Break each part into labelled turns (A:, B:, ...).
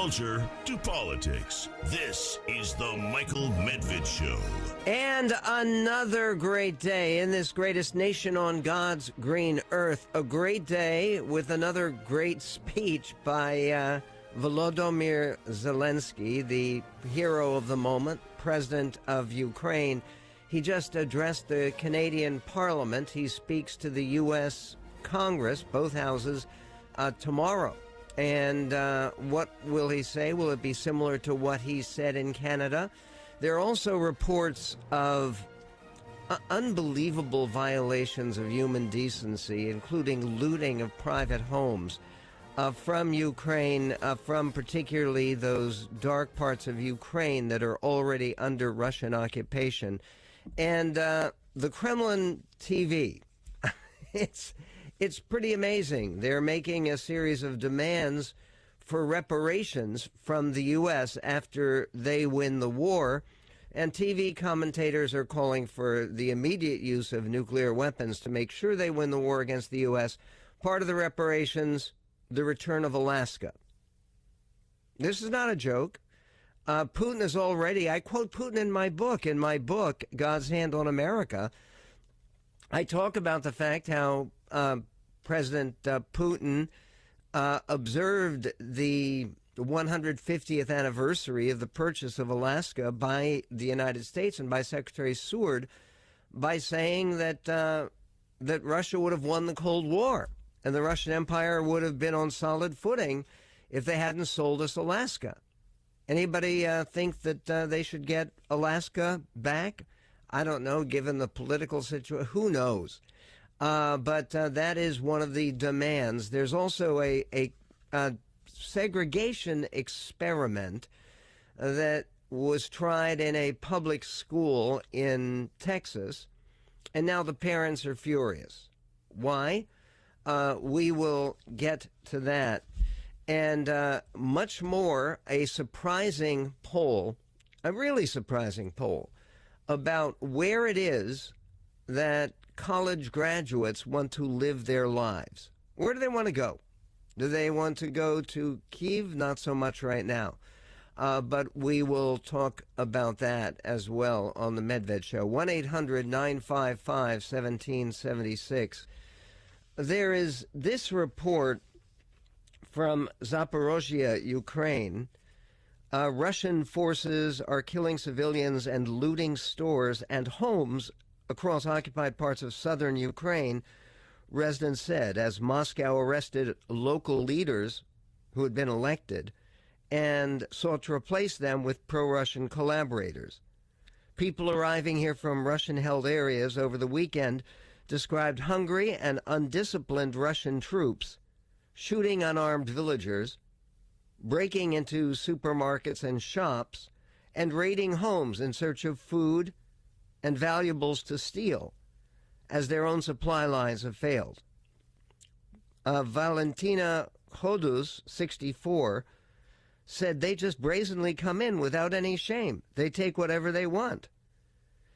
A: culture to politics. This is the Michael Medved Show.
B: And another great day in this greatest nation on God's green earth. A great day with another great speech by uh, Volodymyr Zelensky, the hero of the moment, president of Ukraine. He just addressed the Canadian Parliament. He speaks to the U.S. Congress, both houses, uh, tomorrow. And uh, what will he say? Will it be similar to what he said in Canada? There are also reports of uh, unbelievable violations of human decency, including looting of private homes uh, from Ukraine, uh, from particularly those dark parts of Ukraine that are already under Russian occupation. And uh, the Kremlin TV, it's it's pretty amazing. They're making a series of demands for reparations from the U.S. after they win the war. And TV commentators are calling for the immediate use of nuclear weapons to make sure they win the war against the U.S. Part of the reparations, the return of Alaska. This is not a joke. Uh, Putin is already, I quote Putin in my book, in my book, God's Hand on America. I talk about the fact how uh, President uh, Putin uh, observed the 150th anniversary of the purchase of Alaska by the United States and by Secretary Seward by saying that uh, that Russia would have won the Cold War and the Russian Empire would have been on solid footing if they hadn't sold us Alaska. Anybody uh, think that uh, they should get Alaska back? I don't know, given the political situation. Who knows? Uh, but uh, that is one of the demands. There's also a, a, a segregation experiment that was tried in a public school in Texas, and now the parents are furious. Why? Uh, we will get to that. And uh, much more, a surprising poll, a really surprising poll, about where it is that college graduates want to live their lives. Where do they want to go? Do they want to go to Kiev? Not so much right now. Uh, but we will talk about that as well on the Medved Show. 1 800 955 1776. There is this report from Zaporozhye, Ukraine. Uh, Russian forces are killing civilians and looting stores and homes across occupied parts of southern Ukraine, residents said, as Moscow arrested local leaders who had been elected and sought to replace them with pro Russian collaborators. People arriving here from Russian held areas over the weekend described hungry and undisciplined Russian troops shooting unarmed villagers, breaking into supermarkets and shops, and raiding homes in search of food and valuables to steal as their own supply lines have failed. Uh, Valentina Hodus, 64, said they just brazenly come in without any shame. They take whatever they want.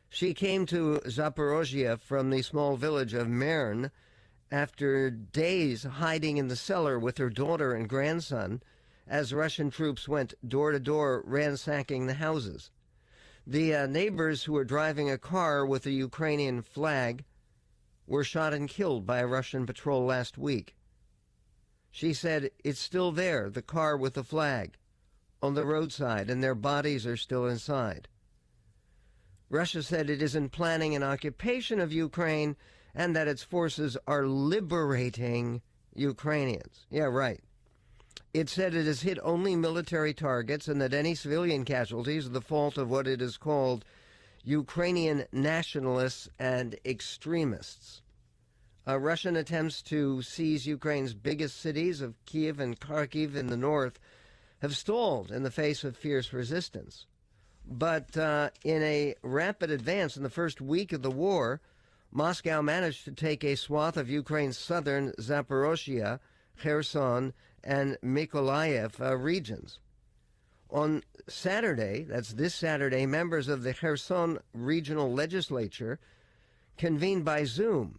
B: She came to Zaporozhye from the small village of Mern after days hiding in the cellar with her daughter and grandson as Russian troops went door to door ransacking the houses. The uh, neighbors who were driving a car with a Ukrainian flag were shot and killed by a Russian patrol last week. She said it's still there, the car with the flag, on the roadside, and their bodies are still inside. Russia said it isn't planning an occupation of Ukraine and that its forces are liberating Ukrainians. Yeah, right. It said it has hit only military targets and that any civilian casualties are the fault of what it has called Ukrainian nationalists and extremists. Uh, Russian attempts to seize Ukraine's biggest cities of Kiev and Kharkiv in the north have stalled in the face of fierce resistance. But uh, in a rapid advance in the first week of the war, Moscow managed to take a swath of Ukraine's southern Zaporozhye, Kherson, and Mykolaiv uh, regions. On Saturday, that's this Saturday, members of the Kherson Regional Legislature convened by Zoom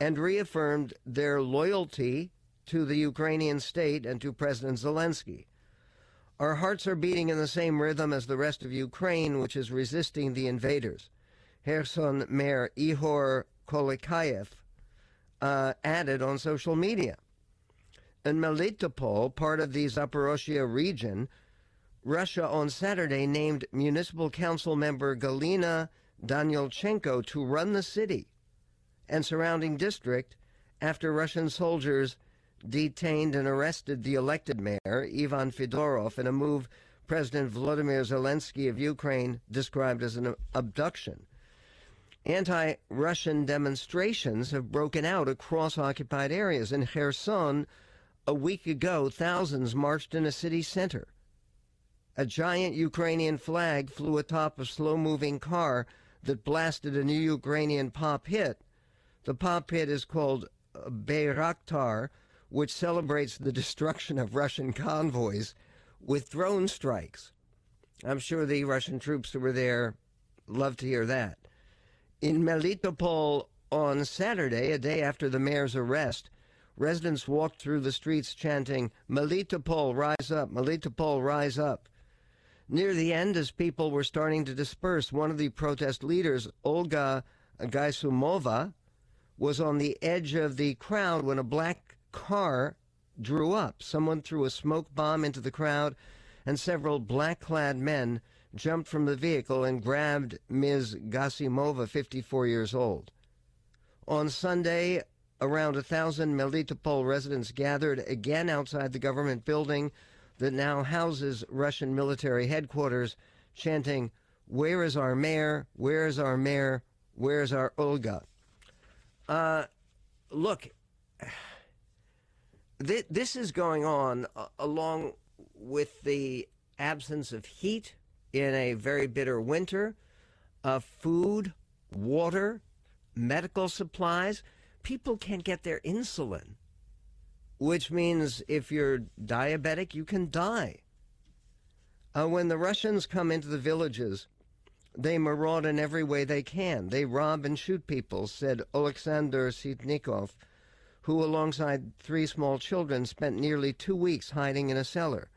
B: and reaffirmed their loyalty to the Ukrainian state and to President Zelensky. Our hearts are beating in the same rhythm as the rest of Ukraine, which is resisting the invaders. Kherson Mayor Ihor Kolikayev uh, added on social media. In Melitopol, part of the Zaporozhye region, Russia on Saturday named municipal council member Galina Danielchenko to run the city and surrounding district after Russian soldiers detained and arrested the elected mayor, Ivan Fedorov, in a move President Volodymyr Zelensky of Ukraine described as an abduction. Anti Russian demonstrations have broken out across occupied areas. In Kherson, a week ago, thousands marched in a city center. A giant Ukrainian flag flew atop a slow moving car that blasted a new Ukrainian pop hit. The pop hit is called Bayraktar, which celebrates the destruction of Russian convoys with drone strikes. I'm sure the Russian troops who were there love to hear that. In Melitopol on Saturday, a day after the mayor's arrest, residents walked through the streets chanting, Melitopol, rise up, Melitopol, rise up. Near the end, as people were starting to disperse, one of the protest leaders, Olga Gaisumova, was on the edge of the crowd when a black car drew up. Someone threw a smoke bomb into the crowd, and several black clad men jumped from the vehicle and grabbed Ms. Gasimova, 54 years old. On Sunday, around a thousand Melitopol residents gathered again outside the government building that now houses Russian military headquarters, chanting, Where is our mayor? Where is our mayor? Where is our Olga? Uh, look, th- this is going on uh, along with the absence of heat in a very bitter winter, of food, water, medical supplies. People can't get their insulin, which means if you're diabetic, you can die. Uh, when the Russians come into the villages, they maraud in every way they can. They rob and shoot people, said Alexander Sitnikov, who, alongside three small children, spent nearly two weeks hiding in a cellar.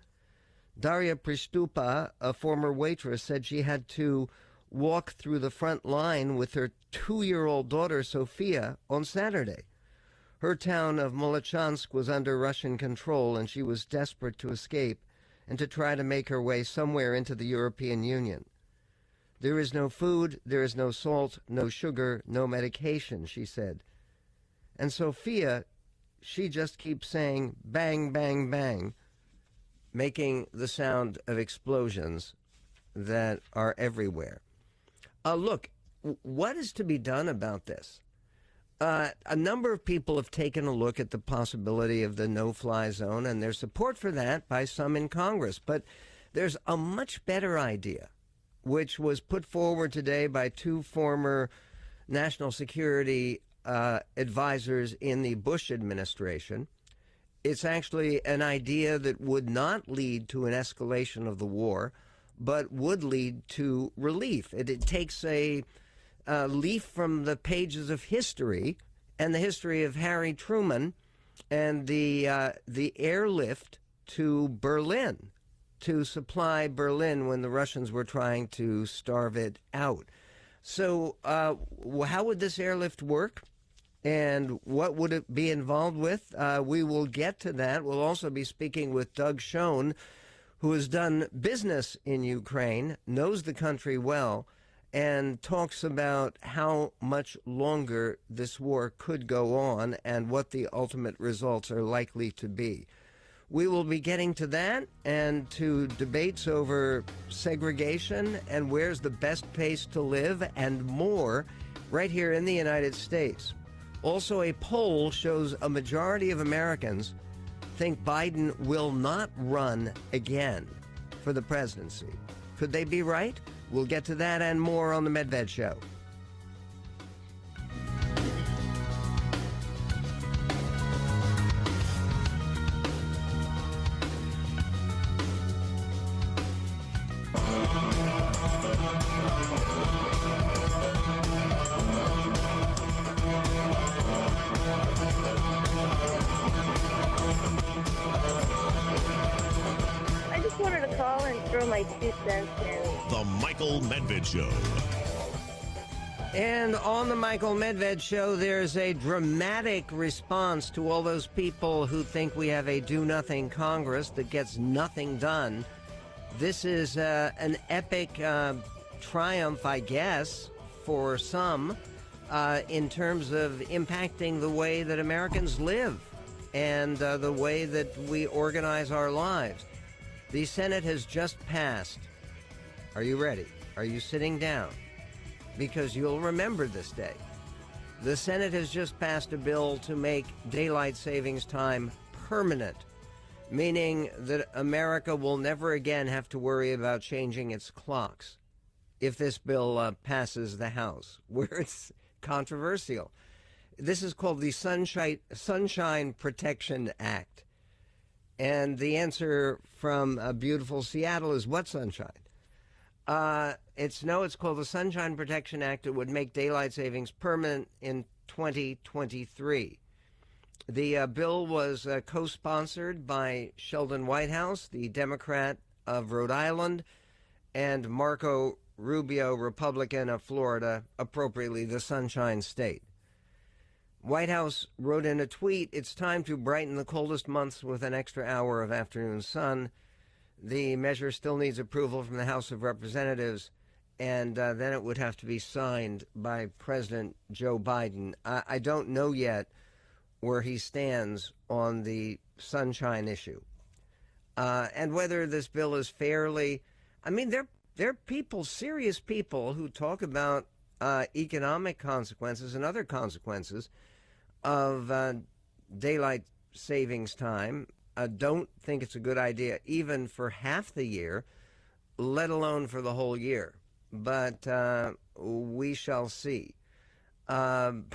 B: Daria Pristupa, a former waitress, said she had to walk through the front line with her two year old daughter, Sophia, on Saturday. Her town of Molochansk was under Russian control, and she was desperate to escape and to try to make her way somewhere into the European Union. There is no food, there is no salt, no sugar, no medication, she said. And Sophia, she just keeps saying bang, bang, bang making the sound of explosions that are everywhere. Uh, look, what is to be done about this? Uh, a number of people have taken a look at the possibility of the no fly zone and their support for that by some in Congress. But there's a much better idea, which was put forward today by two former national security uh, advisors in the Bush administration it's actually an idea that would not lead to an escalation of the war, but would lead to relief. It, it takes a, a leaf from the pages of history and the history of Harry Truman and the uh, the airlift to Berlin to supply Berlin when the Russians were trying to starve it out. So, uh, how would this airlift work? and what would it be involved with? Uh, we will get to that. We'll also be speaking with Doug Schoen, who has done business in Ukraine, knows the country well, and talks about how much longer this war could go on and what the ultimate results are likely to be. We will be getting to that and to debates over segregation and where's the best place to live and more right here in the United States. Also, a poll shows a majority of Americans think Biden will not run again for the presidency. Could they be right? We'll get to that and more on The Medved Show.
C: Throw my two.
A: The Michael Medved Show.
B: And on the Michael Medved show, there's a dramatic response to all those people who think we have a do nothing Congress that gets nothing done. This is uh, an epic uh, triumph, I guess, for some uh, in terms of impacting the way that Americans live and uh, the way that we organize our lives. The Senate has just passed. Are you ready? Are you sitting down? because you'll remember this day. The Senate has just passed a bill to make daylight savings time permanent, meaning that America will never again have to worry about changing its clocks if this bill uh, passes the House, where it's controversial. This is called the Sunshine, Sunshine Protection Act. And the answer from uh, beautiful Seattle is what sunshine? Uh, it's no, it's called the Sunshine Protection Act. It would make daylight savings permanent in 2023. The uh, bill was uh, co sponsored by Sheldon Whitehouse, the Democrat of Rhode Island, and Marco Rubio, Republican of Florida, appropriately the Sunshine State. Whitehouse wrote in a tweet It's time to brighten the coldest months with an extra hour of afternoon sun. The measure still needs approval from the House of Representatives, and uh, then it would have to be signed by President Joe Biden. I, I don't know yet where he stands on the sunshine issue, uh, and whether this bill is fairly. I mean, there there are people, serious people, who talk about uh, economic consequences and other consequences of uh, daylight savings time uh, don't think it's a good idea even for half the year, let alone for the whole year. But uh, we shall see. Um,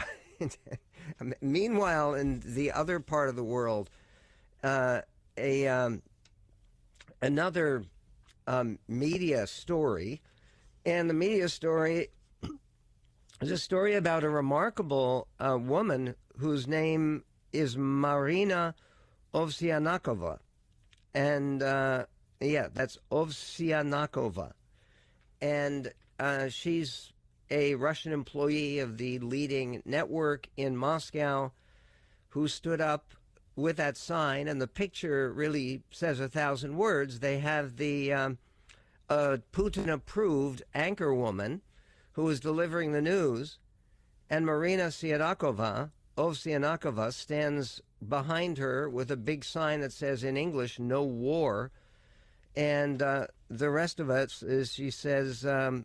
B: meanwhile, in the other part of the world, uh, a um, another um, media story, and the media story is a story about a remarkable uh, woman whose name is Marina Ovsyannikova. And uh, yeah, that's Ovsyannikova. And uh, she's a Russian employee of the leading network in Moscow who stood up with that sign. And the picture really says a thousand words. They have the um, Putin approved anchor woman who is delivering the news. And Marina Sianakova, Ovsyannikova, stands behind her with a big sign that says in English, no war. And uh, the rest of it is she says um,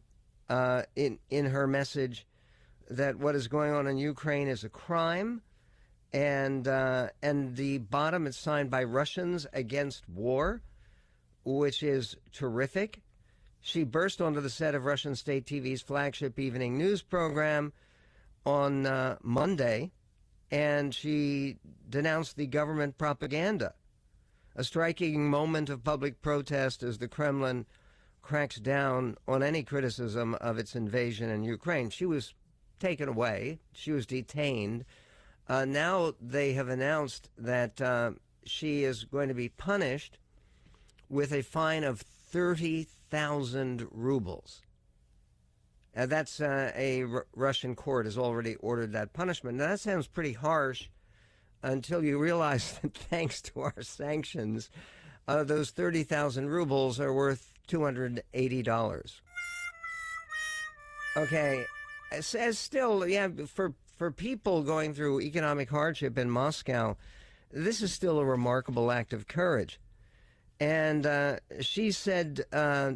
B: uh, in, in her message that what is going on in Ukraine is a crime. And, uh, and the bottom is signed by Russians against war, which is terrific. She burst onto the set of Russian state TV's flagship evening news program on uh, Monday and she denounced the government propaganda. A striking moment of public protest as the Kremlin cracks down on any criticism of its invasion in Ukraine. She was taken away, she was detained. Uh, now they have announced that uh, she is going to be punished with a fine of 30,000 rubles. Uh, that's uh, a R- Russian court has already ordered that punishment. Now, that sounds pretty harsh until you realize that thanks to our sanctions, uh, those 30,000 rubles are worth $280. Okay, it says still, yeah, for, for people going through economic hardship in Moscow, this is still a remarkable act of courage. And uh, she said uh,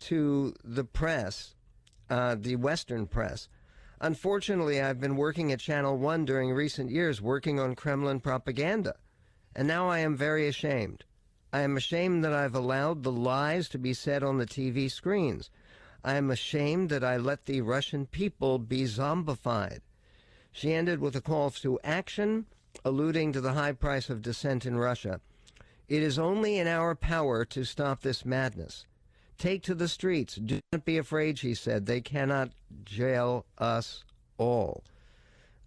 B: to the press, uh, the Western press. Unfortunately, I've been working at Channel One during recent years, working on Kremlin propaganda, and now I am very ashamed. I am ashamed that I've allowed the lies to be said on the TV screens. I am ashamed that I let the Russian people be zombified. She ended with a call to action, alluding to the high price of dissent in Russia. It is only in our power to stop this madness. Take to the streets. Do not be afraid, she said. They cannot jail us all.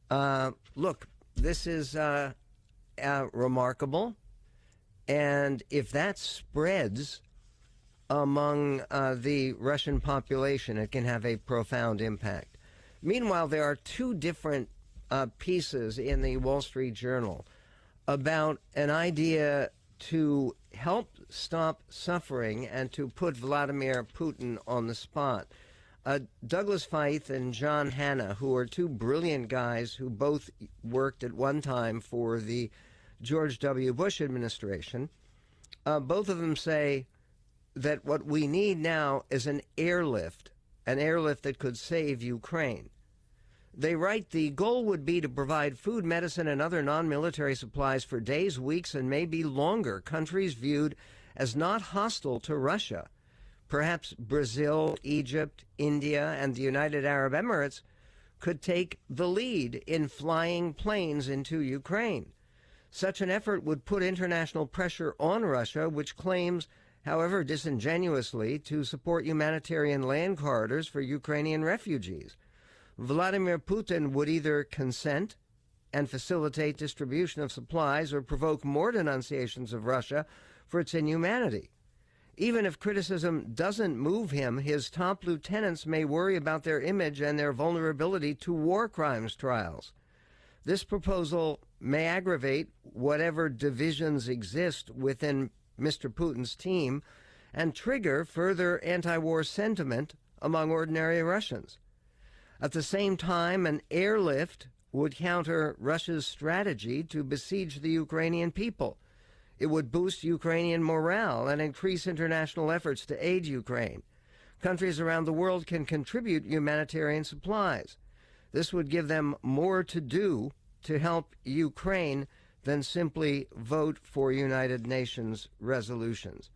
B: Uh, look, this is uh, uh, remarkable. And if that spreads among uh, the Russian population. It can have a profound impact. Meanwhile, there are two different uh, pieces in the Wall Street Journal about an idea to help stop suffering and to put Vladimir Putin on the spot. Uh, Douglas Feith and John Hannah, who are two brilliant guys who both worked at one time for the George W. Bush administration, uh, both of them say that what we need now is an airlift, an airlift that could save Ukraine. They write the goal would be to provide food, medicine, and other non military supplies for days, weeks, and maybe longer. Countries viewed as not hostile to Russia. Perhaps Brazil, Egypt, India, and the United Arab Emirates could take the lead in flying planes into Ukraine. Such an effort would put international pressure on Russia, which claims, however disingenuously, to support humanitarian land corridors for Ukrainian refugees. Vladimir Putin would either consent and facilitate distribution of supplies or provoke more denunciations of Russia for its inhumanity. Even if criticism doesn't move him, his top lieutenants may worry about their image and their vulnerability to war crimes trials. This proposal may aggravate whatever divisions exist within Mr. Putin's team and trigger further anti war sentiment among ordinary Russians. At the same time, an airlift would counter Russia's strategy to besiege the Ukrainian people. It would boost Ukrainian morale and increase international efforts to aid Ukraine. Countries around the world can contribute humanitarian supplies. This would give them more to do to help Ukraine than simply vote for United Nations resolutions.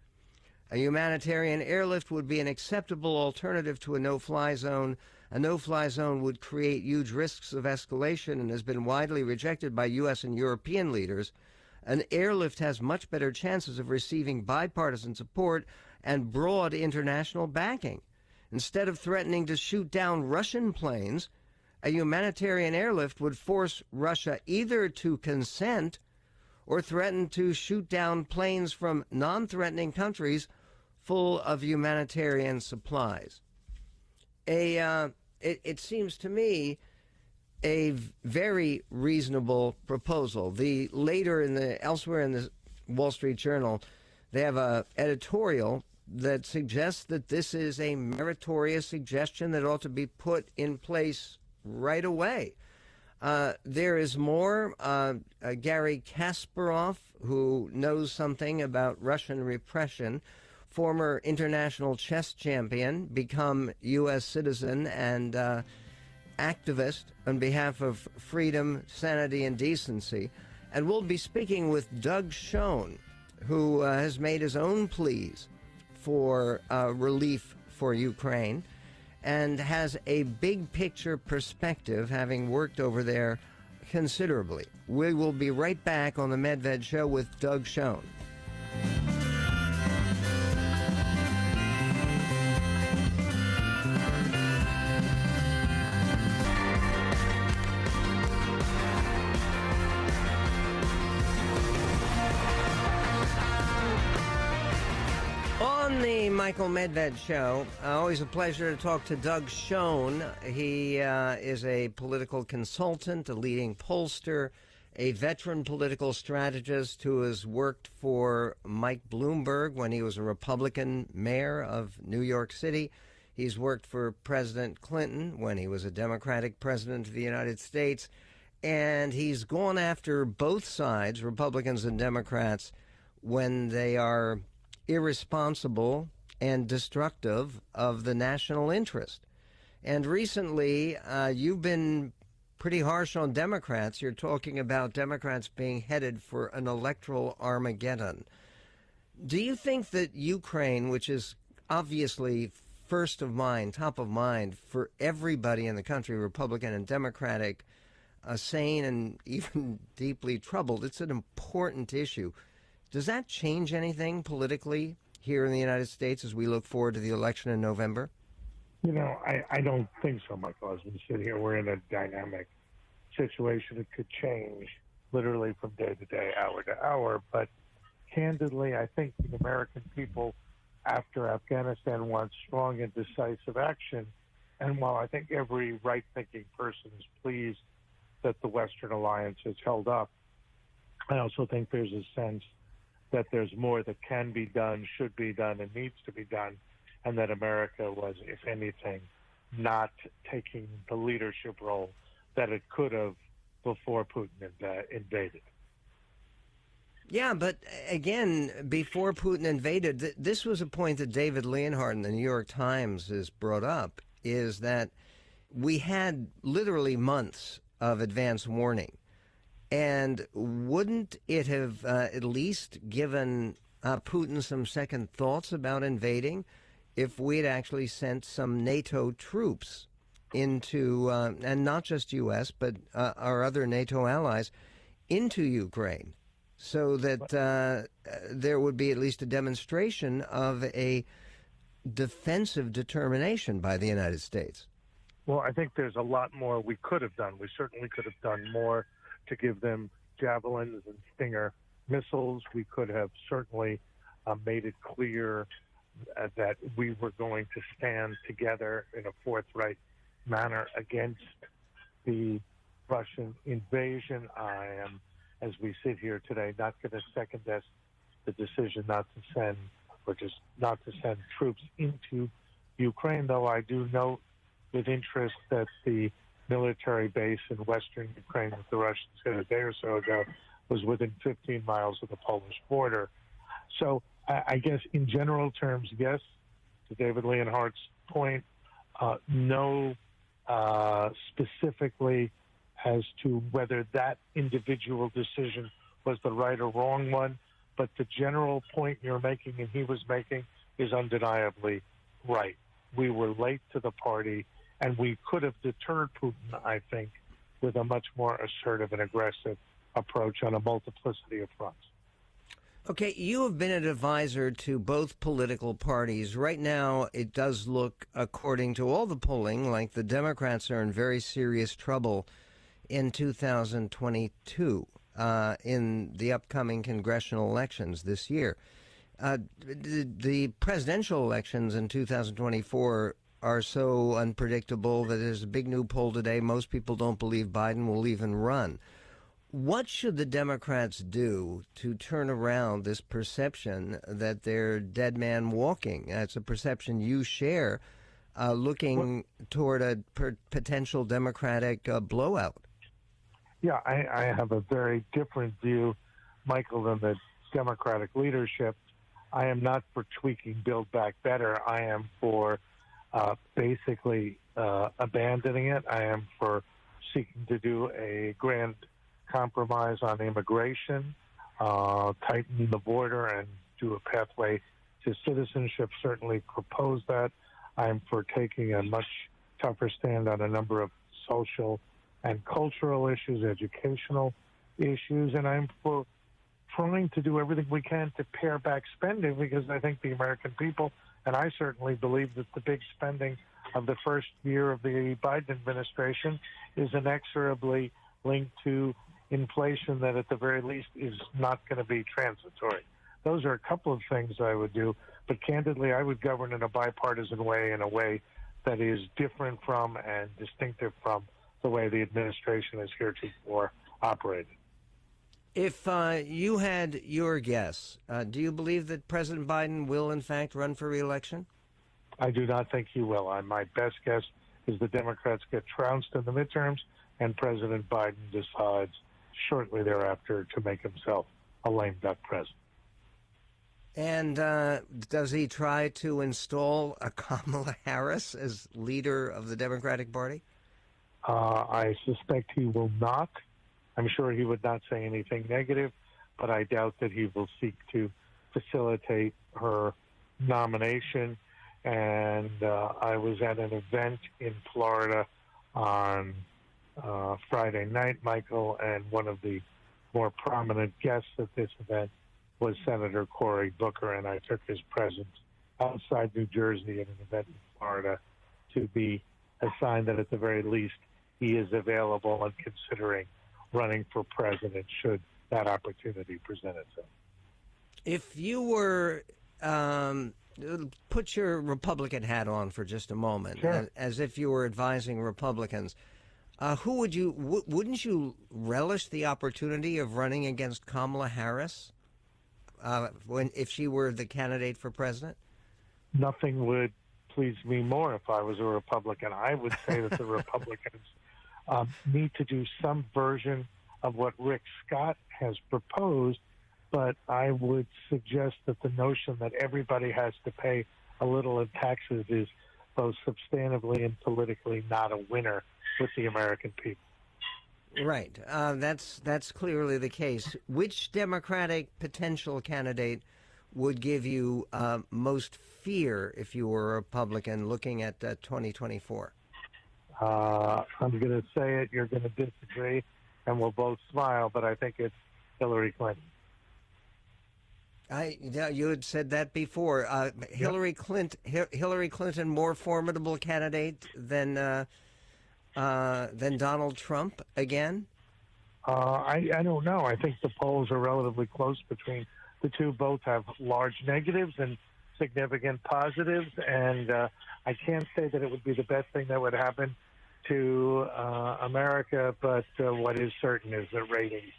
B: A humanitarian airlift would be an acceptable alternative to a no fly zone a no fly zone would create huge risks of escalation and has been widely rejected by U.S. and European leaders. An airlift has much better chances of receiving bipartisan support and broad international backing. Instead of threatening to shoot down Russian planes, a humanitarian airlift would force Russia either to consent or threaten to shoot down planes from non threatening countries full of humanitarian supplies. A uh, it, it seems to me a very reasonable proposal. The later in the elsewhere in the Wall Street Journal, they have a editorial that suggests that this is a meritorious suggestion that ought to be put in place right away. Uh, there is more. Uh, uh, Garry Kasparov, who knows something about Russian repression, former international chess champion, become U.S. citizen and uh, activist on behalf of freedom, sanity, and decency. And we'll be speaking with Doug Schoen, who uh, has made his own pleas for uh, relief for Ukraine and has a big picture perspective, having worked over there considerably. We will be right back on the Medved Show with Doug Schoen. Michael Medved Show. Uh, always a pleasure to talk to Doug Schoen. He uh, is a political consultant, a leading pollster, a veteran political strategist who has worked for Mike Bloomberg when he was a Republican mayor of New York City. He's worked for President Clinton when he was a Democratic president of the United States. And he's gone after both sides, Republicans and Democrats, when they are irresponsible and destructive of the national interest. And recently, uh, you've been pretty harsh on Democrats. You're talking about Democrats being headed for an electoral Armageddon. Do you think that Ukraine, which is obviously first of mind, top of mind for everybody in the country, Republican and Democratic, uh, sane and even deeply troubled, it's an important issue. Does that change anything politically here in the United States as we look forward to the election in November?
C: You know, I, I don't think so, Michael. As we sit here, we're in a dynamic situation. It could change literally from day to day, hour to hour. But candidly, I think the American people after Afghanistan want strong and decisive action. And while I think every right thinking person is pleased that the Western alliance is held up, I also think there's a sense that there's more that can be done, should be done, and needs to be done, and that America was, if anything, not taking the leadership role that it could have before Putin invaded.
B: Yeah, but uh, again, before Putin invaded, th- this was a point that David Leonhardt in the New York Times has brought up is that we had literally months of advance warning. And wouldn't it have uh, at least given uh, Putin some second thoughts about invading if we had actually sent some NATO troops into, uh, and not just U.S., but uh, our other NATO allies, into Ukraine? so that uh, there would be at least a demonstration of a defensive determination by the United States.
C: Well, I think there's a lot more we could have done. We certainly could have done more to give them javelins and Stinger missiles. We could have certainly uh, made it clear uh, that we were going to stand together in a forthright manner against the Russian invasion. I am as we sit here today, not going to second guess the decision not to send or just not to send troops into Ukraine, though I do note with interest that the military base in western Ukraine that the Russians hit a day or so ago was within 15 miles of the Polish border. So I, guess in general terms, yes, to David Leonhardt's point, uh, no uh, specifically as to whether that individual decision was the right or wrong one. But the general point you're making and he was making is undeniably right. We were late to the party, and we could have deterred Putin, I think, with a much more assertive and aggressive approach on a multiplicity of fronts.
B: Okay, you have been an advisor to both political parties. Right now, it does look, according to all the polling, like the Democrats are in very serious trouble in 2022 uh, in the upcoming congressional elections this year. Uh, the, the, presidential elections in 2024 are so unpredictable that there's a big new poll today. Most people don't believe Biden will even run. What should the Democrats do to turn around this perception that they're dead man walking? That's a perception you share, uh, looking toward a per- potential Democratic uh, blowout.
C: Yeah, I, I have a very different view, Michael, than the Democratic leadership. I am not for tweaking Build Back Better. I am for uh, basically uh, abandoning it. I am for seeking to do a grand compromise on immigration, uh, tighten the border, and do a pathway to citizenship. Certainly propose that. I am for taking a much tougher stand on a number of social and cultural issues, educational issues, and I'm for trying to do everything we can to pare back spending because I think the American people, and I certainly believe that the big spending of the first year of the Biden administration is inexorably linked to inflation that at the very least is not going to be transitory. Those are a couple of things I would do, but candidly, I would govern in a bipartisan way, in a way that is different from and distinctive from the way the administration has heretofore operated.
B: If uh, you had your guess, uh, do you believe that President Biden will, in fact, run for reelection?
C: I do not think he will. I, my best guess is the Democrats get trounced in the midterms, and President Biden decides shortly thereafter to make himself a lame duck president.
B: And uh, does he try to install a Kamala Harris as leader of the Democratic Party?
C: Uh, I suspect he will not. I'm sure he would not say anything negative, but I doubt that he will seek to facilitate her nomination. And uh, I was at an event in Florida on uh, Friday night, Michael, and one of the more prominent guests at this event was Senator Cory Booker, and I took his presence outside New Jersey at an event in Florida to be a sign that at the very least he is available and considering running for president should that opportunity present itself.
B: If you were um, put your Republican hat on for just a moment,
C: Sure.
B: as, as if you were advising Republicans. Uh, who would you? W- wouldn't you relish the opportunity of running against Kamala Harris uh, when if she were the candidate for president?
C: Nothing would please me more if I was a Republican. I would say that the Republicans um, need to do some version of what Rick Scott has proposed, but I would suggest that the notion that everybody has to pay a little in taxes is both substantively and politically not a winner with the American people.
B: Right. Uh, that's that's clearly the case. Which Democratic potential candidate would give you uh, most fear if you were a Republican looking at uh, 2024?
C: Uh, I'm going to say it, you're going to disagree, and we'll both smile, but I think it's Hillary Clinton.
B: I yeah, you had said that before. Uh, Hillary Clinton, Hillary Clinton, more formidable candidate than uh, uh, than Donald Trump again.
C: Uh, I, I don't know. I think the polls are relatively close between the two. Both have large negatives and significant positives, and uh, I can't say that it would be the best thing that would happen to uh, America. But uh, what is certain is that ratings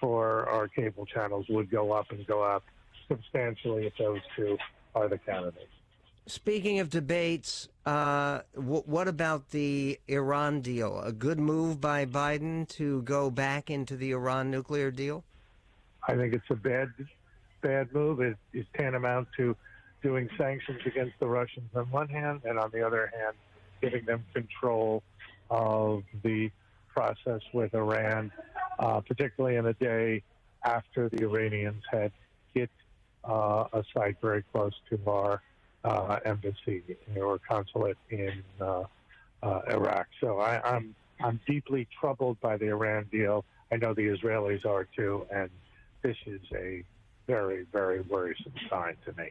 C: for our cable channels would go up and go up substantially if those two are the candidates.
B: Speaking of debates, uh, w- what about the Iran deal? A good move by Biden to go back into the Iran nuclear deal?
C: I think it's a bad, bad move. It is tantamount to doing sanctions against the Russians on one hand, and on the other hand, giving them control of the process with Iran, uh, particularly in a day after the Iranians had hit uh, a site very close to our uh, embassy or consulate in uh, uh, Iraq. So I, I'm I'm deeply troubled by the Iran deal. I know the Israelis are too, and this is a very very worrisome sign to me.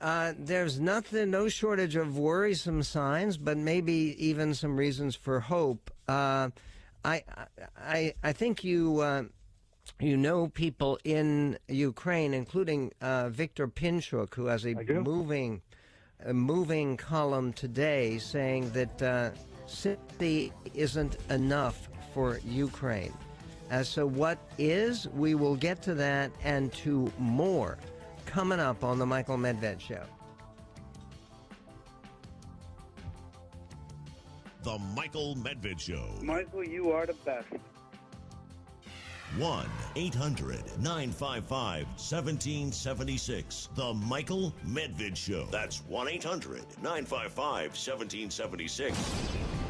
B: Uh, there's nothing, no shortage of worrisome signs, but maybe even some reasons for hope. Uh, I, I, I think you, uh, you know people in Ukraine, including uh, Victor Pinchuk, who has a moving, a moving column today saying that uh, sympathy isn't enough for Ukraine. So, what is? We will get to that and to more coming up on the Michael Medved Show.
A: The Michael Medved Show.
D: Michael, you are the best.
A: 1 800 955 1776. The Michael Medved Show. That's 1 800 955 1776.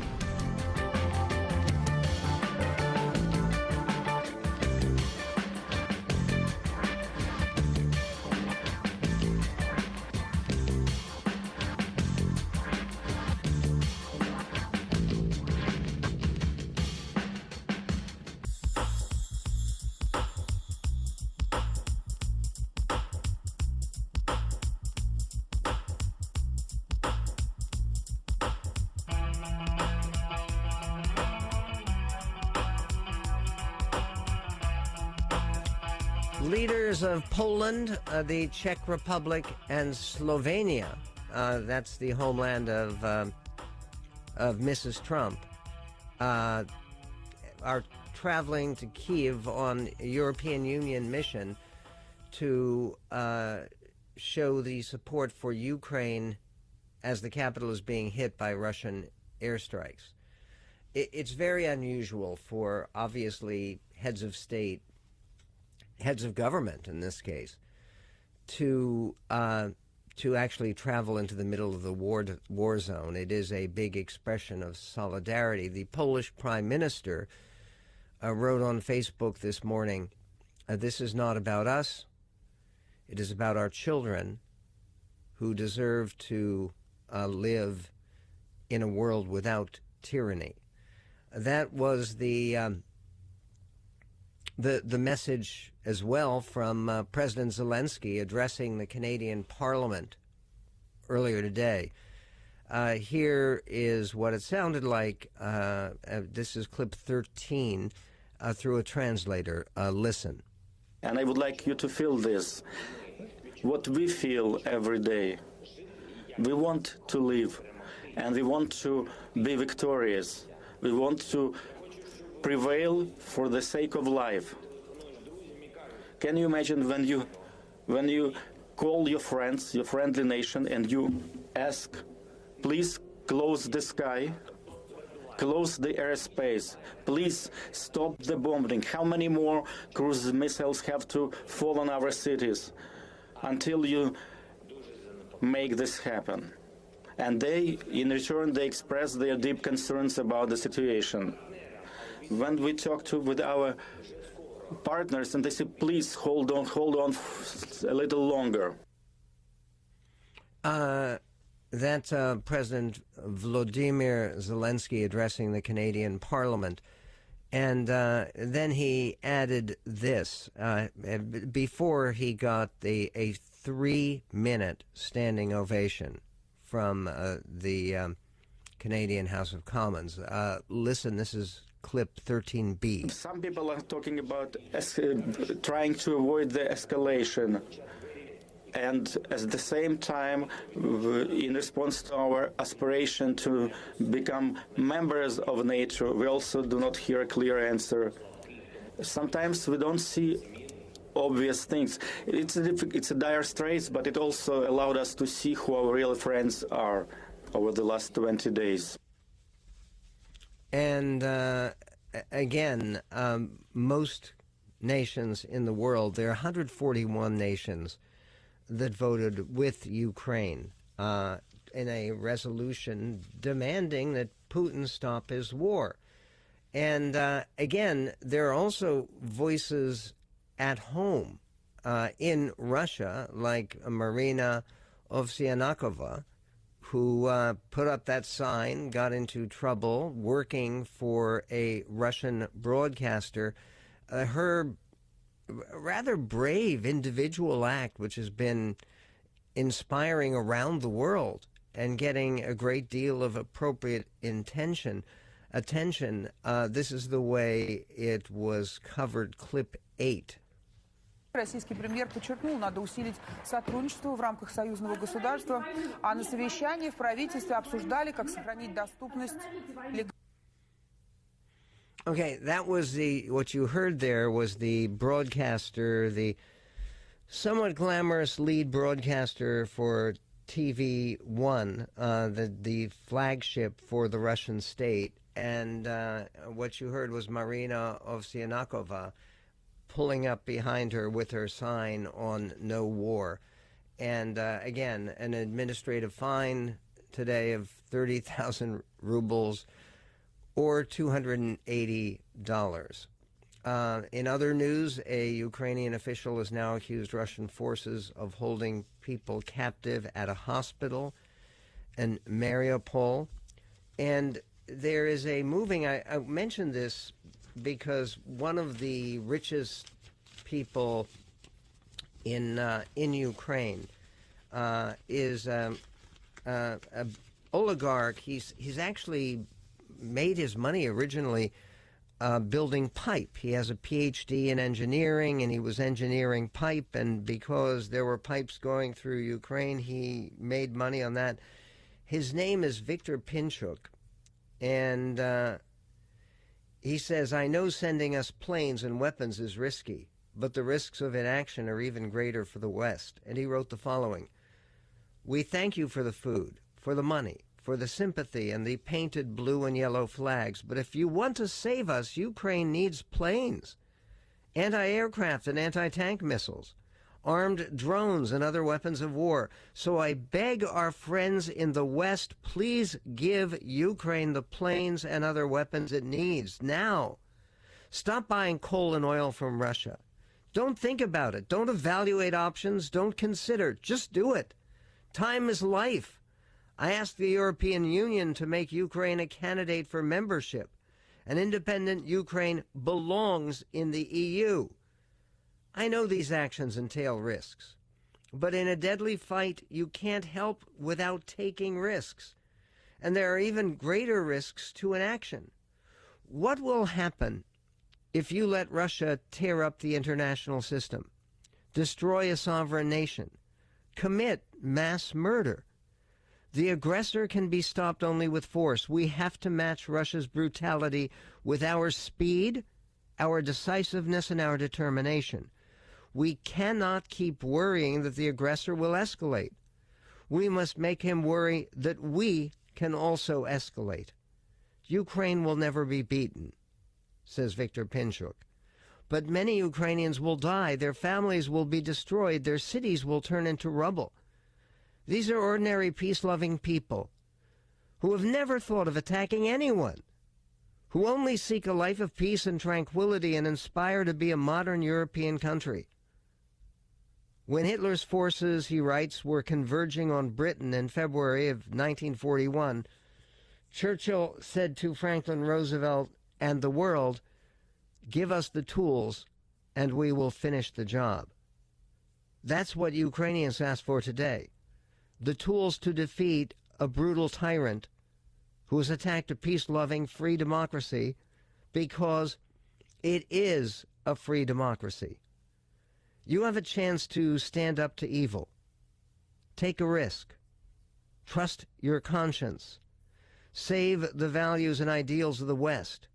B: Leaders of Poland, uh, the Czech Republic, and Slovenia, uh, that's the homeland of, um of Mrs. Trump, uh, are traveling to Kiev on a European Union mission to uh, show the support for Ukraine as the capital is being hit by Russian airstrikes. It, it's very unusual for obviously heads of state heads of government in this case to uh, to actually travel into the middle of the war war zone. It is a big expression of solidarity. The Polish Prime Minister uh, wrote on Facebook this morning, uh, "This is not about us. It is about our children, who deserve to uh, live in a world without tyranny." That was the um, the the message as well from uh, President Zelensky addressing the Canadian Parliament earlier today. Uh, here is what it sounded like. Uh, uh, this is clip 13 uh, through a translator. Uh, listen.
E: And I would like you to feel this.
D: what we feel every day. We want to live and we want to be victorious. We want to prevail for the sake of life. Can you imagine when you when you call your friends, your friendly nation, and you ask, please close the sky, close the airspace, please stop the bombing. How many more cruise missiles have to fall on our cities until you make this happen? And they, in return, they express their deep concerns about the situation. When we talk to with our partners and they say, please hold on, hold on a little longer.
B: Uh, that's uh, President Vladimir Zelensky addressing the Canadian Parliament. And uh, then he added this uh, before he got the a three minute standing ovation from uh, the um, Canadian House of Commons. Uh, listen, this is clip 13B.
D: Some people are talking about uh, trying to avoid the escalation. And at the same time, in response to our aspiration to become members of NATO, we also do not hear a clear answer. Sometimes we don't see obvious things. It's a, it's a dire straits, but it also allowed us to see who our real friends are over the last 20 days.
B: And uh, again, um, most nations in the world, there are 141 nations that voted with Ukraine uh, in a resolution demanding that Putin stop his war. And uh, again, there are also voices at home uh, in Russia, like Marina Ovsyannikova, who uh, put up that sign, got into trouble working for a Russian broadcaster. Uh, her rather brave individual act, which has been inspiring around the world and getting a great deal of appropriate intention, attention. Uh, this is the way it was covered. Clip eight.
E: Российский премьер подчеркнул, надо усилить сотрудничество в рамках союзного государства, а на совещании в правительстве обсуждали, как сохранить доступность
B: Okay, that was the what you heard there was the broadcaster, the somewhat glamorous lead broadcaster for TV One, uh, the the flagship for the Russian state, and uh, what you heard was Marina Ovsyannikova pulling up behind her with her sign on no war. And uh, again, an administrative fine today of 30,000 rubles or $280. Uh, in other news, a Ukrainian official has now accused Russian forces of holding people captive at a hospital in Mariupol. And there is a moving, I, I mentioned this because one of the richest people in uh, in Ukraine uh, is um, uh, an oligarch. He's he's actually made his money originally uh, building pipe. He has a PhD in engineering, and he was engineering pipe. And because there were pipes going through Ukraine, he made money on that. His name is Viktor Pinchuk, and uh, he says, I know sending us planes and weapons is risky, but the risks of inaction are even greater for the West. And he wrote the following We thank you for the food, for the money, for the sympathy and the painted blue and yellow flags, but if you want to save us, Ukraine needs planes, anti aircraft and anti tank missiles armed drones and other weapons of war. So I beg our friends in the West, please give Ukraine the planes and other weapons it needs now. Stop buying coal and oil from Russia. Don't think about it. Don't evaluate options. Don't consider. Just do it. Time is life. I ask the European Union to make Ukraine a candidate for membership. An independent Ukraine belongs in the EU. I know these actions entail risks, but in a deadly fight, you can't help without taking risks. And there are even greater risks to inaction. What will happen if you let Russia tear up the international system, destroy a sovereign nation, commit mass murder. The aggressor can be stopped only with force. We have to match Russia's brutality with our speed, our decisiveness, and our determination. We cannot keep worrying that the aggressor will escalate. We must make him worry that we can also escalate. Ukraine will never be beaten, says Viktor Pinchuk. But many Ukrainians will die, their families will be destroyed, their cities will turn into rubble. These are ordinary peace loving people who have never thought of attacking anyone, who only seek a life of peace and tranquility and aspire to be a modern European country. When Hitler's forces, he writes, were converging on Britain in February of 1941, Churchill said to Franklin Roosevelt and the world, Give us the tools and we will finish the job. That's what Ukrainians ask for today the tools to defeat a brutal tyrant who has attacked a peace loving, free democracy because it is a free democracy. You have a chance to stand up to evil. Take a risk. Trust your conscience. Save the values and ideals of the West.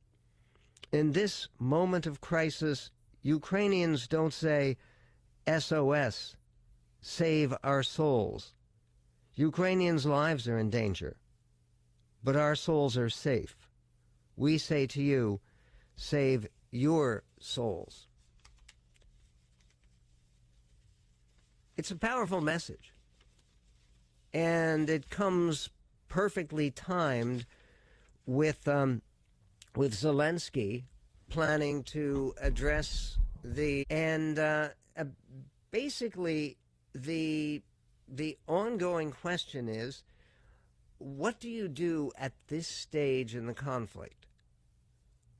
B: In this moment of crisis, Ukrainians don't say, SOS, save our souls. Ukrainians' lives are in danger, but our souls are safe. We say to you, save your souls. It's a powerful message. And it comes perfectly timed with um, with Zelensky planning to address the and uh, uh, basically the the ongoing question is what do you do at this stage in the conflict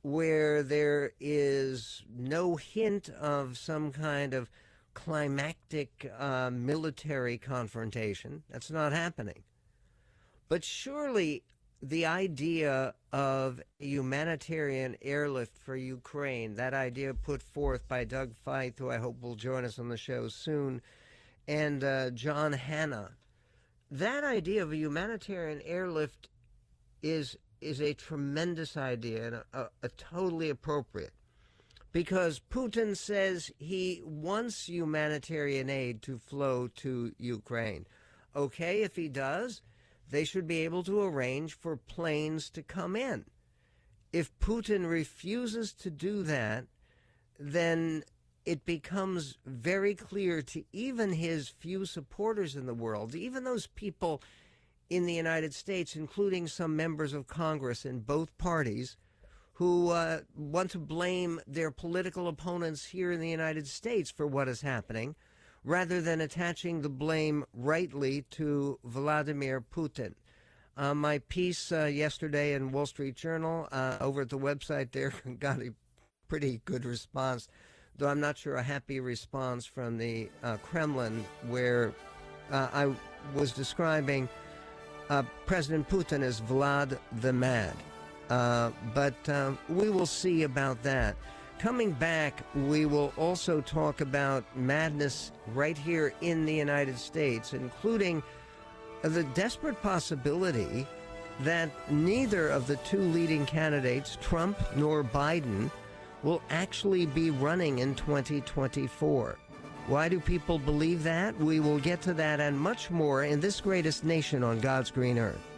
B: where there is no hint of some kind of climactic uh, military confrontation. That's not happening. But surely the idea of a humanitarian airlift for Ukraine, that idea put forth by Doug Feith, who I hope will join us on the show soon, and uh, John Hannah, that idea of a humanitarian airlift is is a tremendous idea and a, a, a totally appropriate because Putin says he wants humanitarian aid to flow to Ukraine. Okay, if he does, they should be able to arrange for planes to come in. If Putin refuses to do that, then it becomes very clear to even his few supporters in the world, even those people in the United States, including some members of Congress in both parties, who uh, want to blame their political opponents here in the United States for what is happening, rather than attaching the blame rightly to Vladimir Putin. Uh, my piece uh, yesterday in Wall Street Journal uh, over at the website there got a pretty good response, though I'm not sure a happy response from the uh, Kremlin, where uh, I was describing President Putin as Vlad the Mad. Uh, but uh, we will see about that. Coming back, we will also talk about madness right here in the United States, including the desperate possibility that neither of the two leading candidates, Trump nor Biden, will actually be running in 2024. Why do people believe that? We will get to that and much more in this greatest nation on God's green earth.